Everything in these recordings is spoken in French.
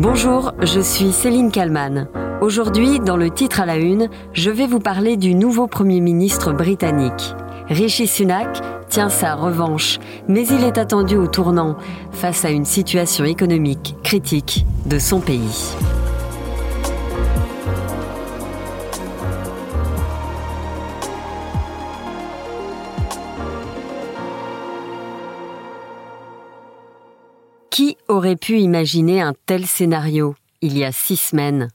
Bonjour, je suis Céline Kalman. Aujourd'hui, dans le titre à la une, je vais vous parler du nouveau Premier ministre britannique. Rishi Sunak tient sa revanche, mais il est attendu au tournant face à une situation économique critique de son pays. Qui aurait pu imaginer un tel scénario il y a six semaines?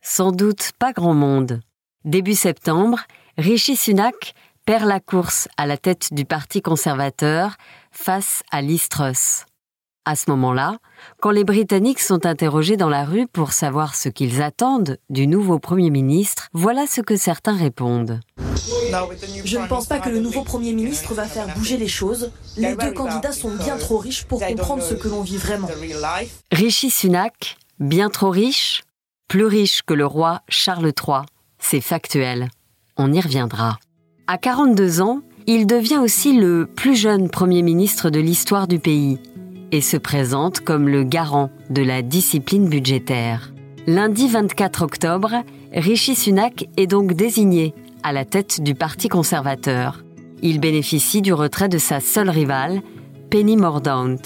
Sans doute pas grand monde. Début septembre, Rishi Sunak perd la course à la tête du Parti conservateur face à Liz. À ce moment-là, quand les Britanniques sont interrogés dans la rue pour savoir ce qu'ils attendent du nouveau Premier ministre, voilà ce que certains répondent. Je ne pense pas que le nouveau Premier ministre va faire bouger les choses. Les deux candidats sont bien trop riches pour comprendre ce que l'on vit vraiment. Rishi Sunak, bien trop riche Plus riche que le roi Charles III. C'est factuel. On y reviendra. À 42 ans, il devient aussi le plus jeune Premier ministre de l'histoire du pays et se présente comme le garant de la discipline budgétaire. Lundi 24 octobre, Rishi Sunak est donc désigné à la tête du Parti conservateur. Il bénéficie du retrait de sa seule rivale, Penny Mordaunt.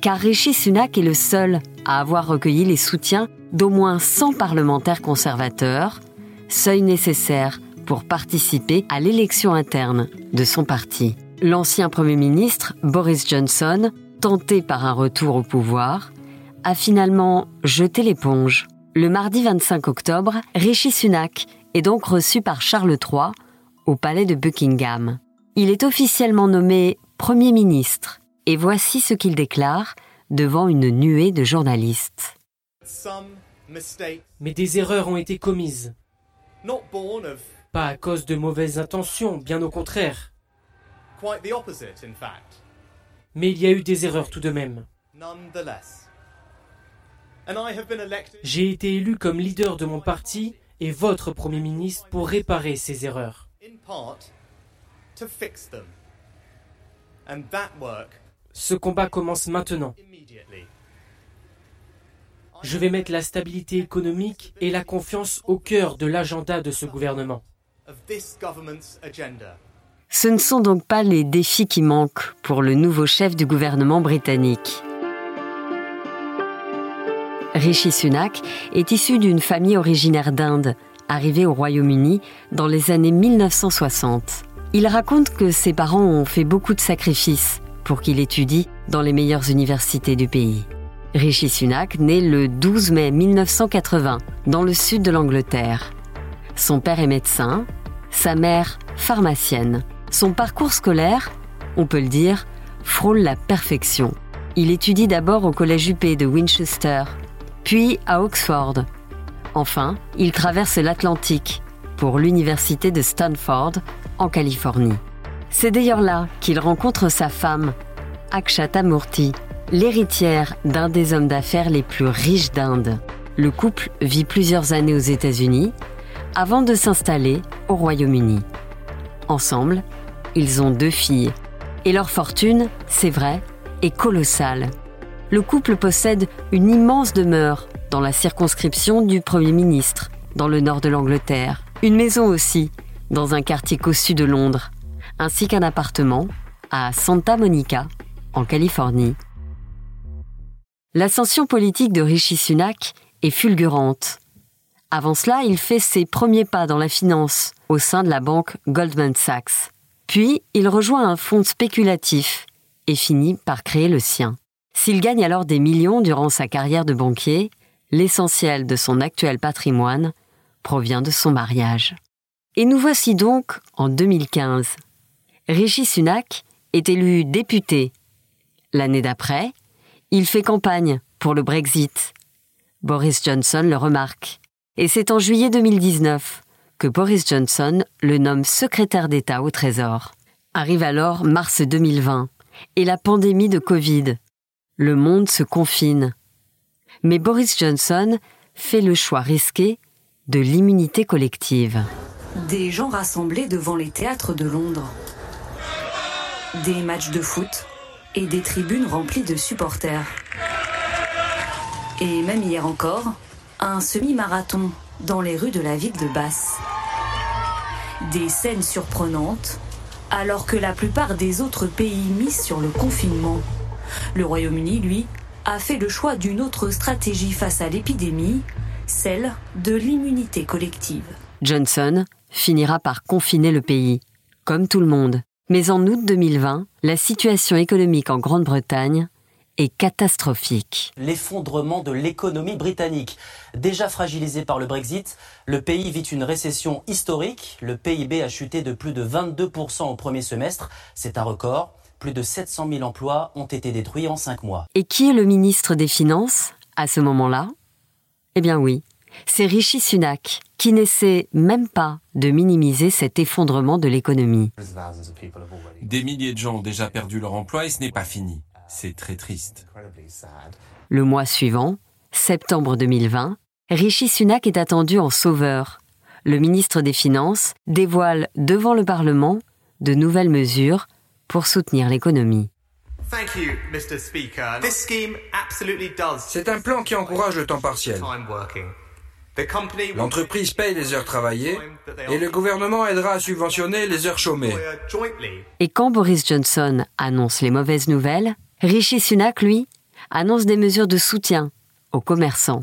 Car Rishi Sunak est le seul à avoir recueilli les soutiens d'au moins 100 parlementaires conservateurs, seuil nécessaire pour participer à l'élection interne de son parti. L'ancien Premier ministre, Boris Johnson, tenté par un retour au pouvoir, a finalement jeté l'éponge. Le mardi 25 octobre, Rishi Sunak est donc reçu par Charles III au palais de Buckingham. Il est officiellement nommé Premier ministre et voici ce qu'il déclare devant une nuée de journalistes. Mais des erreurs ont été commises. Pas à cause de mauvaises intentions, bien au contraire. Mais il y a eu des erreurs tout de même. J'ai été élu comme leader de mon parti et votre Premier ministre pour réparer ces erreurs. Ce combat commence maintenant. Je vais mettre la stabilité économique et la confiance au cœur de l'agenda de ce gouvernement. Ce ne sont donc pas les défis qui manquent pour le nouveau chef du gouvernement britannique. Rishi Sunak est issu d'une famille originaire d'Inde, arrivée au Royaume-Uni dans les années 1960. Il raconte que ses parents ont fait beaucoup de sacrifices pour qu'il étudie dans les meilleures universités du pays. Rishi Sunak naît le 12 mai 1980 dans le sud de l'Angleterre. Son père est médecin, sa mère pharmacienne. Son parcours scolaire, on peut le dire, frôle la perfection. Il étudie d'abord au collège UP de Winchester, puis à Oxford. Enfin, il traverse l'Atlantique pour l'université de Stanford en Californie. C'est d'ailleurs là qu'il rencontre sa femme, Akshata Murthy, l'héritière d'un des hommes d'affaires les plus riches d'Inde. Le couple vit plusieurs années aux États-Unis avant de s'installer au Royaume-Uni. Ensemble, ils ont deux filles. Et leur fortune, c'est vrai, est colossale. Le couple possède une immense demeure dans la circonscription du Premier ministre, dans le nord de l'Angleterre. Une maison aussi, dans un quartier cossu de Londres, ainsi qu'un appartement à Santa Monica, en Californie. L'ascension politique de Rishi Sunak est fulgurante. Avant cela, il fait ses premiers pas dans la finance au sein de la banque Goldman Sachs. Puis, il rejoint un fonds spéculatif et finit par créer le sien. S'il gagne alors des millions durant sa carrière de banquier, l'essentiel de son actuel patrimoine provient de son mariage. Et nous voici donc en 2015. Rishi Sunak est élu député. L'année d'après, il fait campagne pour le Brexit. Boris Johnson le remarque. Et c'est en juillet 2019 que Boris Johnson le nomme secrétaire d'État au Trésor. Arrive alors mars 2020 et la pandémie de Covid. Le monde se confine. Mais Boris Johnson fait le choix risqué de l'immunité collective. Des gens rassemblés devant les théâtres de Londres. Des matchs de foot et des tribunes remplies de supporters. Et même hier encore, un semi-marathon dans les rues de la ville de Basse. Des scènes surprenantes, alors que la plupart des autres pays misent sur le confinement. Le Royaume-Uni, lui, a fait le choix d'une autre stratégie face à l'épidémie, celle de l'immunité collective. Johnson finira par confiner le pays, comme tout le monde. Mais en août 2020, la situation économique en Grande-Bretagne est catastrophique. L'effondrement de l'économie britannique. Déjà fragilisé par le Brexit, le pays vit une récession historique. Le PIB a chuté de plus de 22% au premier semestre. C'est un record. Plus de 700 000 emplois ont été détruits en cinq mois. Et qui est le ministre des Finances à ce moment-là? Eh bien oui, c'est Rishi Sunak, qui n'essaie même pas de minimiser cet effondrement de l'économie. Des milliers de gens ont déjà perdu leur emploi et ce n'est pas fini. C'est très triste. Le mois suivant, septembre 2020, Rishi Sunak est attendu en sauveur. Le ministre des Finances dévoile devant le Parlement de nouvelles mesures pour soutenir l'économie. C'est un plan qui encourage le temps partiel. L'entreprise paye les heures travaillées et le gouvernement aidera à subventionner les heures chômées. Et quand Boris Johnson annonce les mauvaises nouvelles, Rishi Sunak, lui, annonce des mesures de soutien aux commerçants.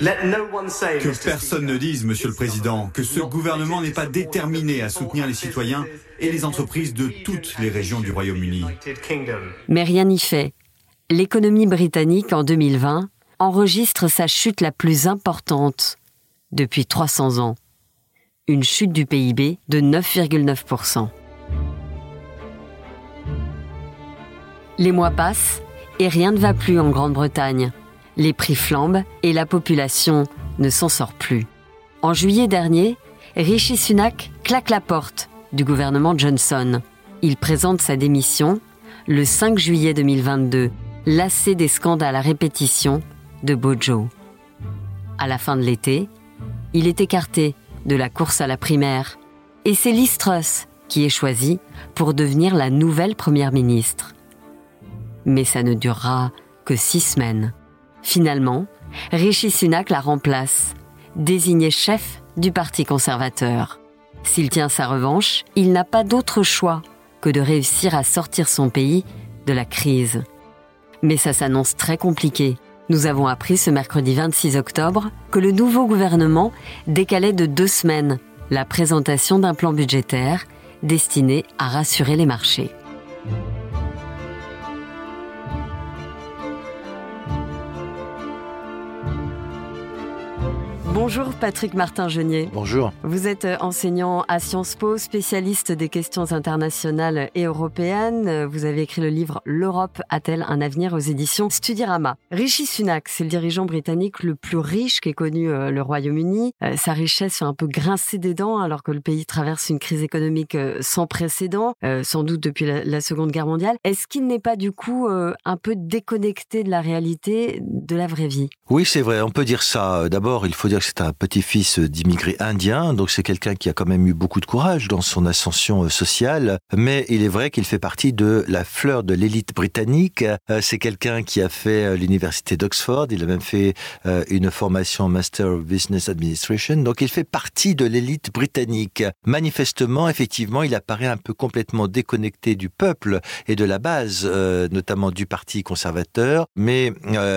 Que personne ne dise, Monsieur le Président, que ce gouvernement n'est pas déterminé à soutenir les citoyens et les entreprises de toutes les régions du Royaume-Uni. Mais rien n'y fait. L'économie britannique en 2020 enregistre sa chute la plus importante depuis 300 ans. Une chute du PIB de 9,9%. Les mois passent et rien ne va plus en Grande-Bretagne. Les prix flambent et la population ne s'en sort plus. En juillet dernier, Rishi Sunak claque la porte du gouvernement Johnson. Il présente sa démission le 5 juillet 2022, lassé des scandales à répétition de Bojo. À la fin de l'été, il est écarté de la course à la primaire. Et c'est Liz qui est choisie pour devenir la nouvelle première ministre. Mais ça ne durera que six semaines. Finalement, Rishi Sunak la remplace, désigné chef du Parti conservateur. S'il tient sa revanche, il n'a pas d'autre choix que de réussir à sortir son pays de la crise. Mais ça s'annonce très compliqué nous avons appris ce mercredi 26 octobre que le nouveau gouvernement décalait de deux semaines la présentation d'un plan budgétaire destiné à rassurer les marchés. Bonjour Patrick Martin-Genier. Bonjour. Vous êtes euh, enseignant à Sciences Po, spécialiste des questions internationales et européennes. Vous avez écrit le livre L'Europe a-t-elle un avenir aux éditions Studirama. Rishi Sunak, c'est le dirigeant britannique le plus riche qu'ait connu euh, le Royaume-Uni. Euh, sa richesse fait un peu grincer des dents alors que le pays traverse une crise économique sans précédent, sans doute depuis la Seconde Guerre mondiale. Est-ce qu'il n'est pas du coup un peu déconnecté de la réalité de la vraie vie? Oui, c'est vrai, on peut dire ça. D'abord, il faut dire c'est un petit-fils d'immigrés indiens, donc c'est quelqu'un qui a quand même eu beaucoup de courage dans son ascension euh, sociale, mais il est vrai qu'il fait partie de la fleur de l'élite britannique. Euh, c'est quelqu'un qui a fait euh, l'université d'Oxford, il a même fait une formation Master of Business Administration, donc il fait partie de l'élite britannique. Manifestement, effectivement, il apparaît un peu complètement déconnecté du peuple et de la base, notamment du Parti conservateur, mais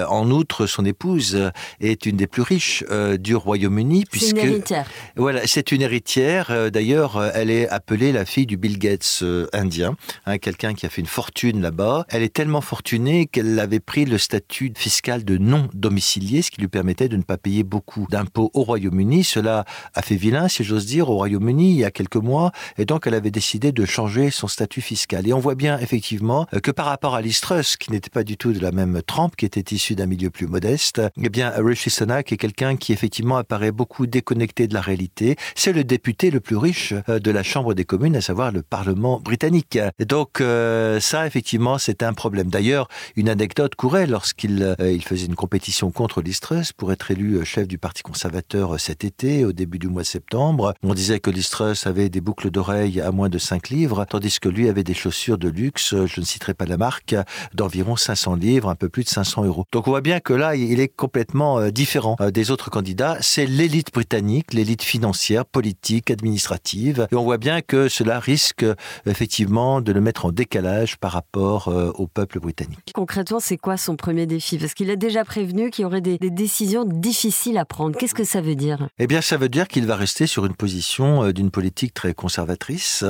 en outre, son épouse est une des plus riches du Royaume-Uni, puisque une héritière. voilà, c'est une héritière. Euh, d'ailleurs, euh, elle est appelée la fille du Bill Gates euh, indien, hein, quelqu'un qui a fait une fortune là-bas. Elle est tellement fortunée qu'elle avait pris le statut fiscal de non domicilié, ce qui lui permettait de ne pas payer beaucoup d'impôts au Royaume-Uni. Cela a fait vilain, si j'ose dire, au Royaume-Uni il y a quelques mois, et donc elle avait décidé de changer son statut fiscal. Et on voit bien effectivement que par rapport à Listrus, qui n'était pas du tout de la même trempe, qui était issu d'un milieu plus modeste, eh bien Rishi Sunak est quelqu'un qui effectivement apparaît beaucoup déconnecté de la réalité. C'est le député le plus riche euh, de la Chambre des communes, à savoir le Parlement britannique. donc euh, ça, effectivement, c'est un problème. D'ailleurs, une anecdote courait lorsqu'il il faisait une compétition contre Listrus pour être élu chef du Parti conservateur cet été, au début du mois de septembre. On disait que Listrus avait des boucles d'oreilles à moins de 5 livres, tandis que lui avait des chaussures de luxe, je ne citerai pas la marque, d'environ 500 livres, un peu plus de 500 euros. Donc on voit bien que là, il est complètement euh, différent euh, des autres candidats. C'est l'élite britannique, l'élite financière, politique, administrative. Et on voit bien que cela risque effectivement de le mettre en décalage par rapport euh, au peuple britannique. Concrètement, c'est quoi son premier défi? Parce qu'il a déjà prévenu qu'il y aurait des, décisions difficiles à prendre. Qu'est-ce que ça veut dire? Eh bien, ça veut dire qu'il va rester sur une position d'une politique très conservatrice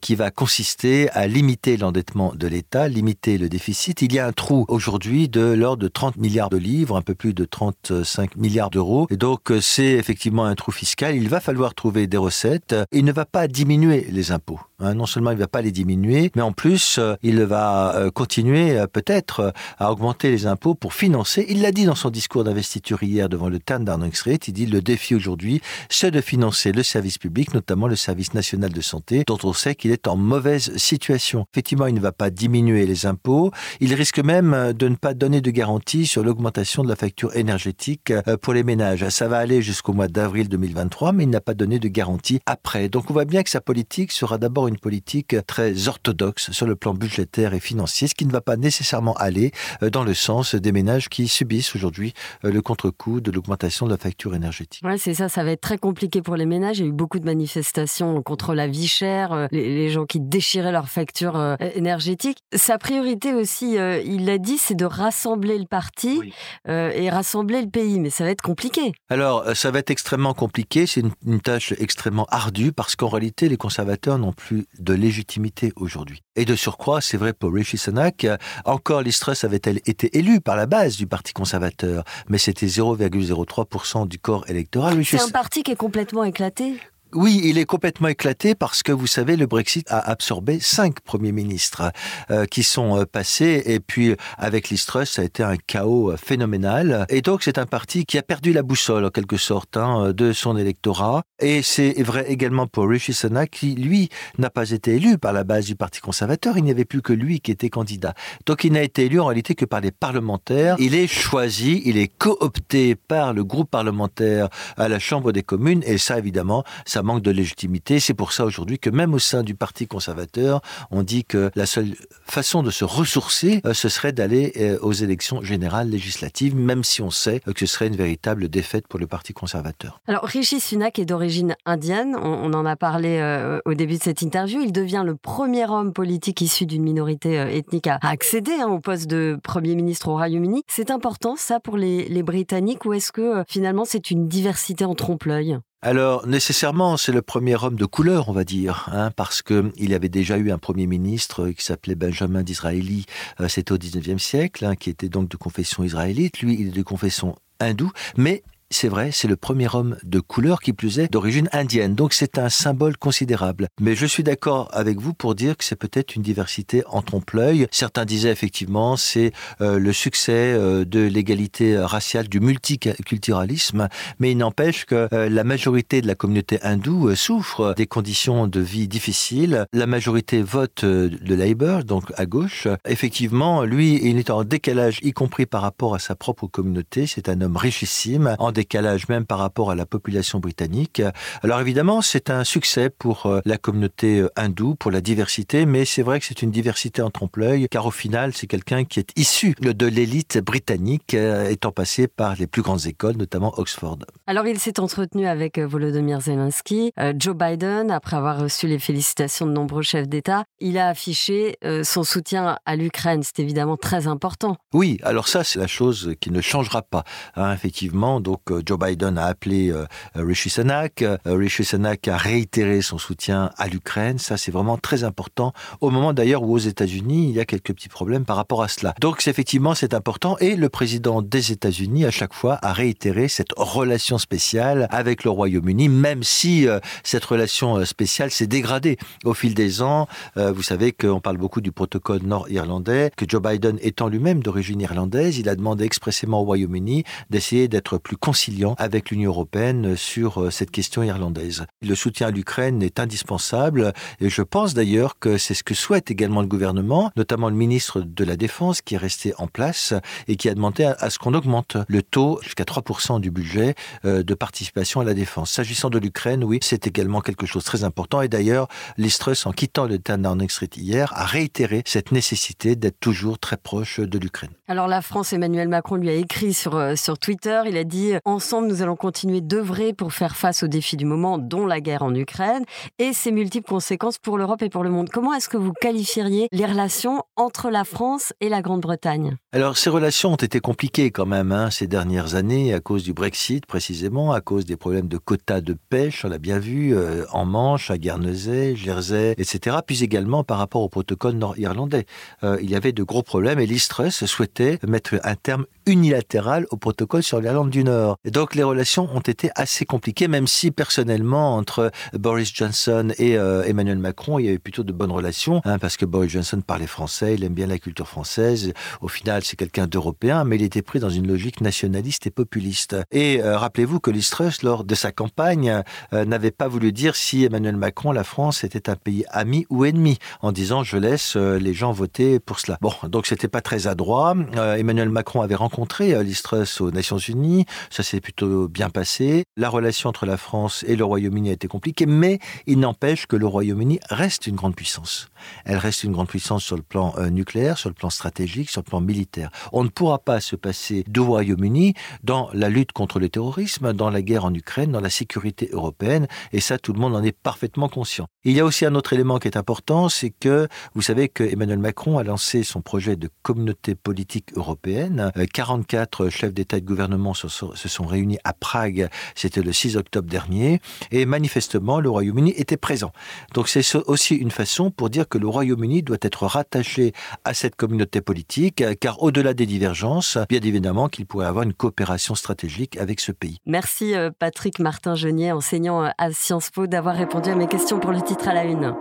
qui va consister à limiter l'endettement de l'État, limiter le déficit. Il y a un trou aujourd'hui de l'ordre de 30 milliards de livres, un peu plus de 35 milliards d'euros. Et donc, c'est effectivement un trou fiscal. Il va falloir trouver des recettes. Il ne va pas diminuer les impôts. Hein. non seulement il ne va pas les diminuer, mais en plus, euh, il va euh, continuer euh, peut-être à augmenter les impôts pour financer. Il l'a dit dans son discours d'investiture hier devant le Downing Street. Il dit le défi aujourd'hui, c'est de financer le service public, notamment le service national de santé, dont on sait qu'il est en mauvaise situation. Effectivement, il ne va pas diminuer les impôts. Il risque même de ne pas donner de garantie sur l'augmentation de la facture énergétique pour les ménages. Ça va aller jusqu'au mois d'avril 2023, mais il n'a pas donné de garantie après. Donc on voit bien que sa politique sera d'abord une politique très orthodoxe sur le plan budgétaire et financier, ce qui ne va pas nécessairement aller euh, dans le sens des ménages qui subissent aujourd'hui euh, le contre-coup de l'augmentation de la facture énergétique. Ouais, c'est ça, ça va être très compliqué pour les ménages. Il y a eu beaucoup de manifestations contre la vie chère, euh, les, gens qui déchiraient leurs factures énergétiques. Sa priorité aussi, il l'a dit, c'est de rassembler le parti et rassembler le pays, mais ça va être compliqué. Alors, ça va être extrêmement compliqué, c'est une, une tâche extrêmement ardue parce qu'en réalité, les conservateurs n'ont plus de légitimité aujourd'hui. Et de surcroît, c'est vrai pour Rishi Sunak, encore Listrus avait-elle été élue par la base du Parti conservateur, mais c'était 0,03% du corps électoral. C'est un parti qui est complètement éclaté oui, il est complètement éclaté parce que vous savez, le Brexit a absorbé cinq premiers ministres euh, qui sont euh, passés et puis avec l'Istrus, ça a été un chaos euh, phénoménal. Et donc c'est un parti qui a perdu la boussole en quelque sorte hein, de son électorat. Et c'est vrai également pour Rishi Sunak qui, lui, n'a pas été élu par la base du Parti conservateur. Il n'y avait plus que lui qui était candidat. Donc il n'a été élu en réalité que par les parlementaires. Il est choisi, il est coopté par le groupe parlementaire à la Chambre des communes. Et ça, évidemment, ça manque de légitimité. C'est pour ça aujourd'hui que même au sein du Parti conservateur, on dit que la seule façon de se ressourcer, euh, ce serait d'aller euh, aux élections générales législatives, même si on sait que ce serait une véritable défaite pour le Parti conservateur. Alors Rishi Sunak est d'origine indienne, on, en a parlé euh, au début de cette interview. Il devient le premier homme politique issu d'une minorité ethnique à, accéder hein, au poste de Premier ministre au Royaume-Uni. C'est important ça pour les, les Britanniques ou est-ce que finalement c'est une diversité en trompe-l'œil? Alors nécessairement, c'est le premier homme de couleur, on va dire, hein, parce que il avait déjà eu un premier ministre qui s'appelait Benjamin d'Israéli, euh, c'était au 19e siècle, hein, qui était donc de confession israélite. Lui, il est de confession hindoue, mais c'est vrai, c'est le premier homme de couleur qui plus est d'origine indienne, donc c'est un symbole considérable. Mais je suis d'accord avec vous pour dire que c'est peut-être une diversité en trompe-l'œil. Certains disaient effectivement c'est euh, le succès euh, de l'égalité raciale, du multiculturalisme, mais il n'empêche que euh, la majorité de la communauté hindoue souffre des conditions de vie difficiles. La majorité vote de Labour, donc à gauche. Effectivement, lui, il est en décalage, y compris par rapport à sa propre communauté. C'est un homme richissime. Décalage même par rapport à la population britannique. Alors évidemment, c'est un succès pour euh, la communauté euh, hindoue, pour la diversité, mais c'est vrai que c'est une diversité en trompe-l'œil, car au final, c'est quelqu'un qui est issu de l'élite britannique, euh, étant passé par les plus grandes écoles, notamment Oxford. Alors il s'est entretenu avec Volodymyr Zelensky, Joe Biden, après avoir reçu les félicitations de nombreux chefs d'État, il a affiché son soutien à l'Ukraine. C'est évidemment très important. Oui, alors ça, c'est la chose qui ne changera pas. Hein, effectivement, donc Joe Biden a appelé euh, Rishi Sunak. Euh, Rishi Sunak a réitéré son soutien à l'Ukraine. Ça, c'est vraiment très important. Au moment d'ailleurs où aux États-Unis, il y a quelques petits problèmes par rapport à cela. Donc, effectivement, c'est important. Et le président des États-Unis, à chaque fois, a réitéré cette relation spéciale avec le Royaume-Uni, même si euh, cette relation spéciale s'est dégradée au fil des ans. vous savez qu'on parle beaucoup du protocole nord-irlandais, que Joe Biden étant lui-même d'origine irlandaise, il a demandé expressément au Royaume-Uni d'essayer d'être plus constant conciliant avec l'Union européenne sur cette question irlandaise. Le soutien à l'Ukraine est indispensable et je pense d'ailleurs que c'est ce que souhaite également le gouvernement, notamment le ministre de la Défense qui est resté en place et qui a demandé à, ce qu'on augmente le taux jusqu'à 3% du budget de participation à la défense. S'agissant de l'Ukraine, oui, c'est également quelque chose de très important et d'ailleurs, Listrus, en quittant le Downing Street hier, a réitéré cette nécessité d'être toujours très proche de l'Ukraine. Alors la France, Emmanuel Macron lui a écrit sur, euh, sur Twitter, il a dit « Ensemble, nous allons continuer d'œuvrer pour faire face aux défis du moment, dont la guerre en Ukraine et ses multiples conséquences pour l'Europe et pour le monde ». Comment est-ce que vous qualifieriez les relations entre la France et la Grande-Bretagne? Alors ces relations ont été compliquées quand même hein, ces dernières années à cause du Brexit précisément, à cause des problèmes de quotas de pêche, on l'a bien vu, euh, en Manche, à Guernesey, Jersey, etc. Puis également par rapport au protocole nord-irlandais. Euh, il y avait de gros problèmes et l'Istrus souhaitait mettre un terme unilatéral au protocole sur l'Irlande du Nord. Et donc les relations ont été assez compliquées, même si personnellement entre Boris Johnson et euh, Emmanuel Macron, il y avait plutôt de bonnes relations, hein, parce que Boris Johnson parlait français, il aime bien la culture française. Au final, c'est quelqu'un d'européen, mais il était pris dans une logique nationaliste et populiste. Et rappelez-vous que l'Istrus, lors de sa campagne, n'avait pas voulu dire si Emmanuel Macron, la France, était un pays ami ou ennemi, en disant je laisse euh, les gens voter pour cela. Bon, donc c'était pas très adroit. Euh, Emmanuel Macron avait rencontré euh, Listrus aux Nations Unies, s'est plutôt bien passé. La relation entre la France et le Royaume-Uni a été compliquée, mais il n'empêche que le Royaume-Uni reste une grande puissance. Elle reste une grande puissance sur le plan nucléaire, sur le plan stratégique, sur le plan militaire. On ne pourra pas se passer du Royaume-Uni dans la lutte contre le terrorisme, dans la guerre en Ukraine, dans la sécurité européenne, et ça, tout le monde en est parfaitement conscient. Il y a aussi un autre élément qui est important, c'est que vous savez que Emmanuel Macron a lancé son projet de communauté politique européenne. 44 euh, chefs d'État et de gouvernement se sont réunis à Prague, c'était le 6 octobre dernier, et manifestement, le Royaume-Uni était présent. Donc c'est aussi une façon pour dire que le Royaume-Uni doit être rattaché à cette communauté politique, car au-delà des divergences, bien évidemment qu'il pourrait avoir une coopération stratégique avec ce pays. Merci euh, Patrick Martin-Genier, enseignant euh, à Sciences Po, d'avoir répondu à mes questions pour le titre à la une.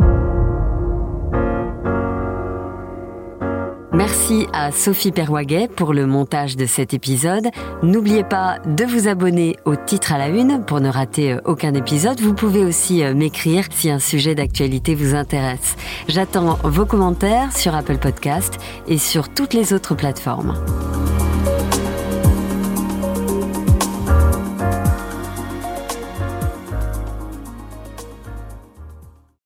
Merci à Sophie Perwaguet pour le montage de cet épisode. N'oubliez pas de vous abonner au titre à la une pour ne rater euh, aucun épisode. Vous pouvez aussi euh, m'écrire si un sujet d'actualité vous intéresse. J'attends vos commentaires sur Apple Podcast et sur toutes les autres plateformes.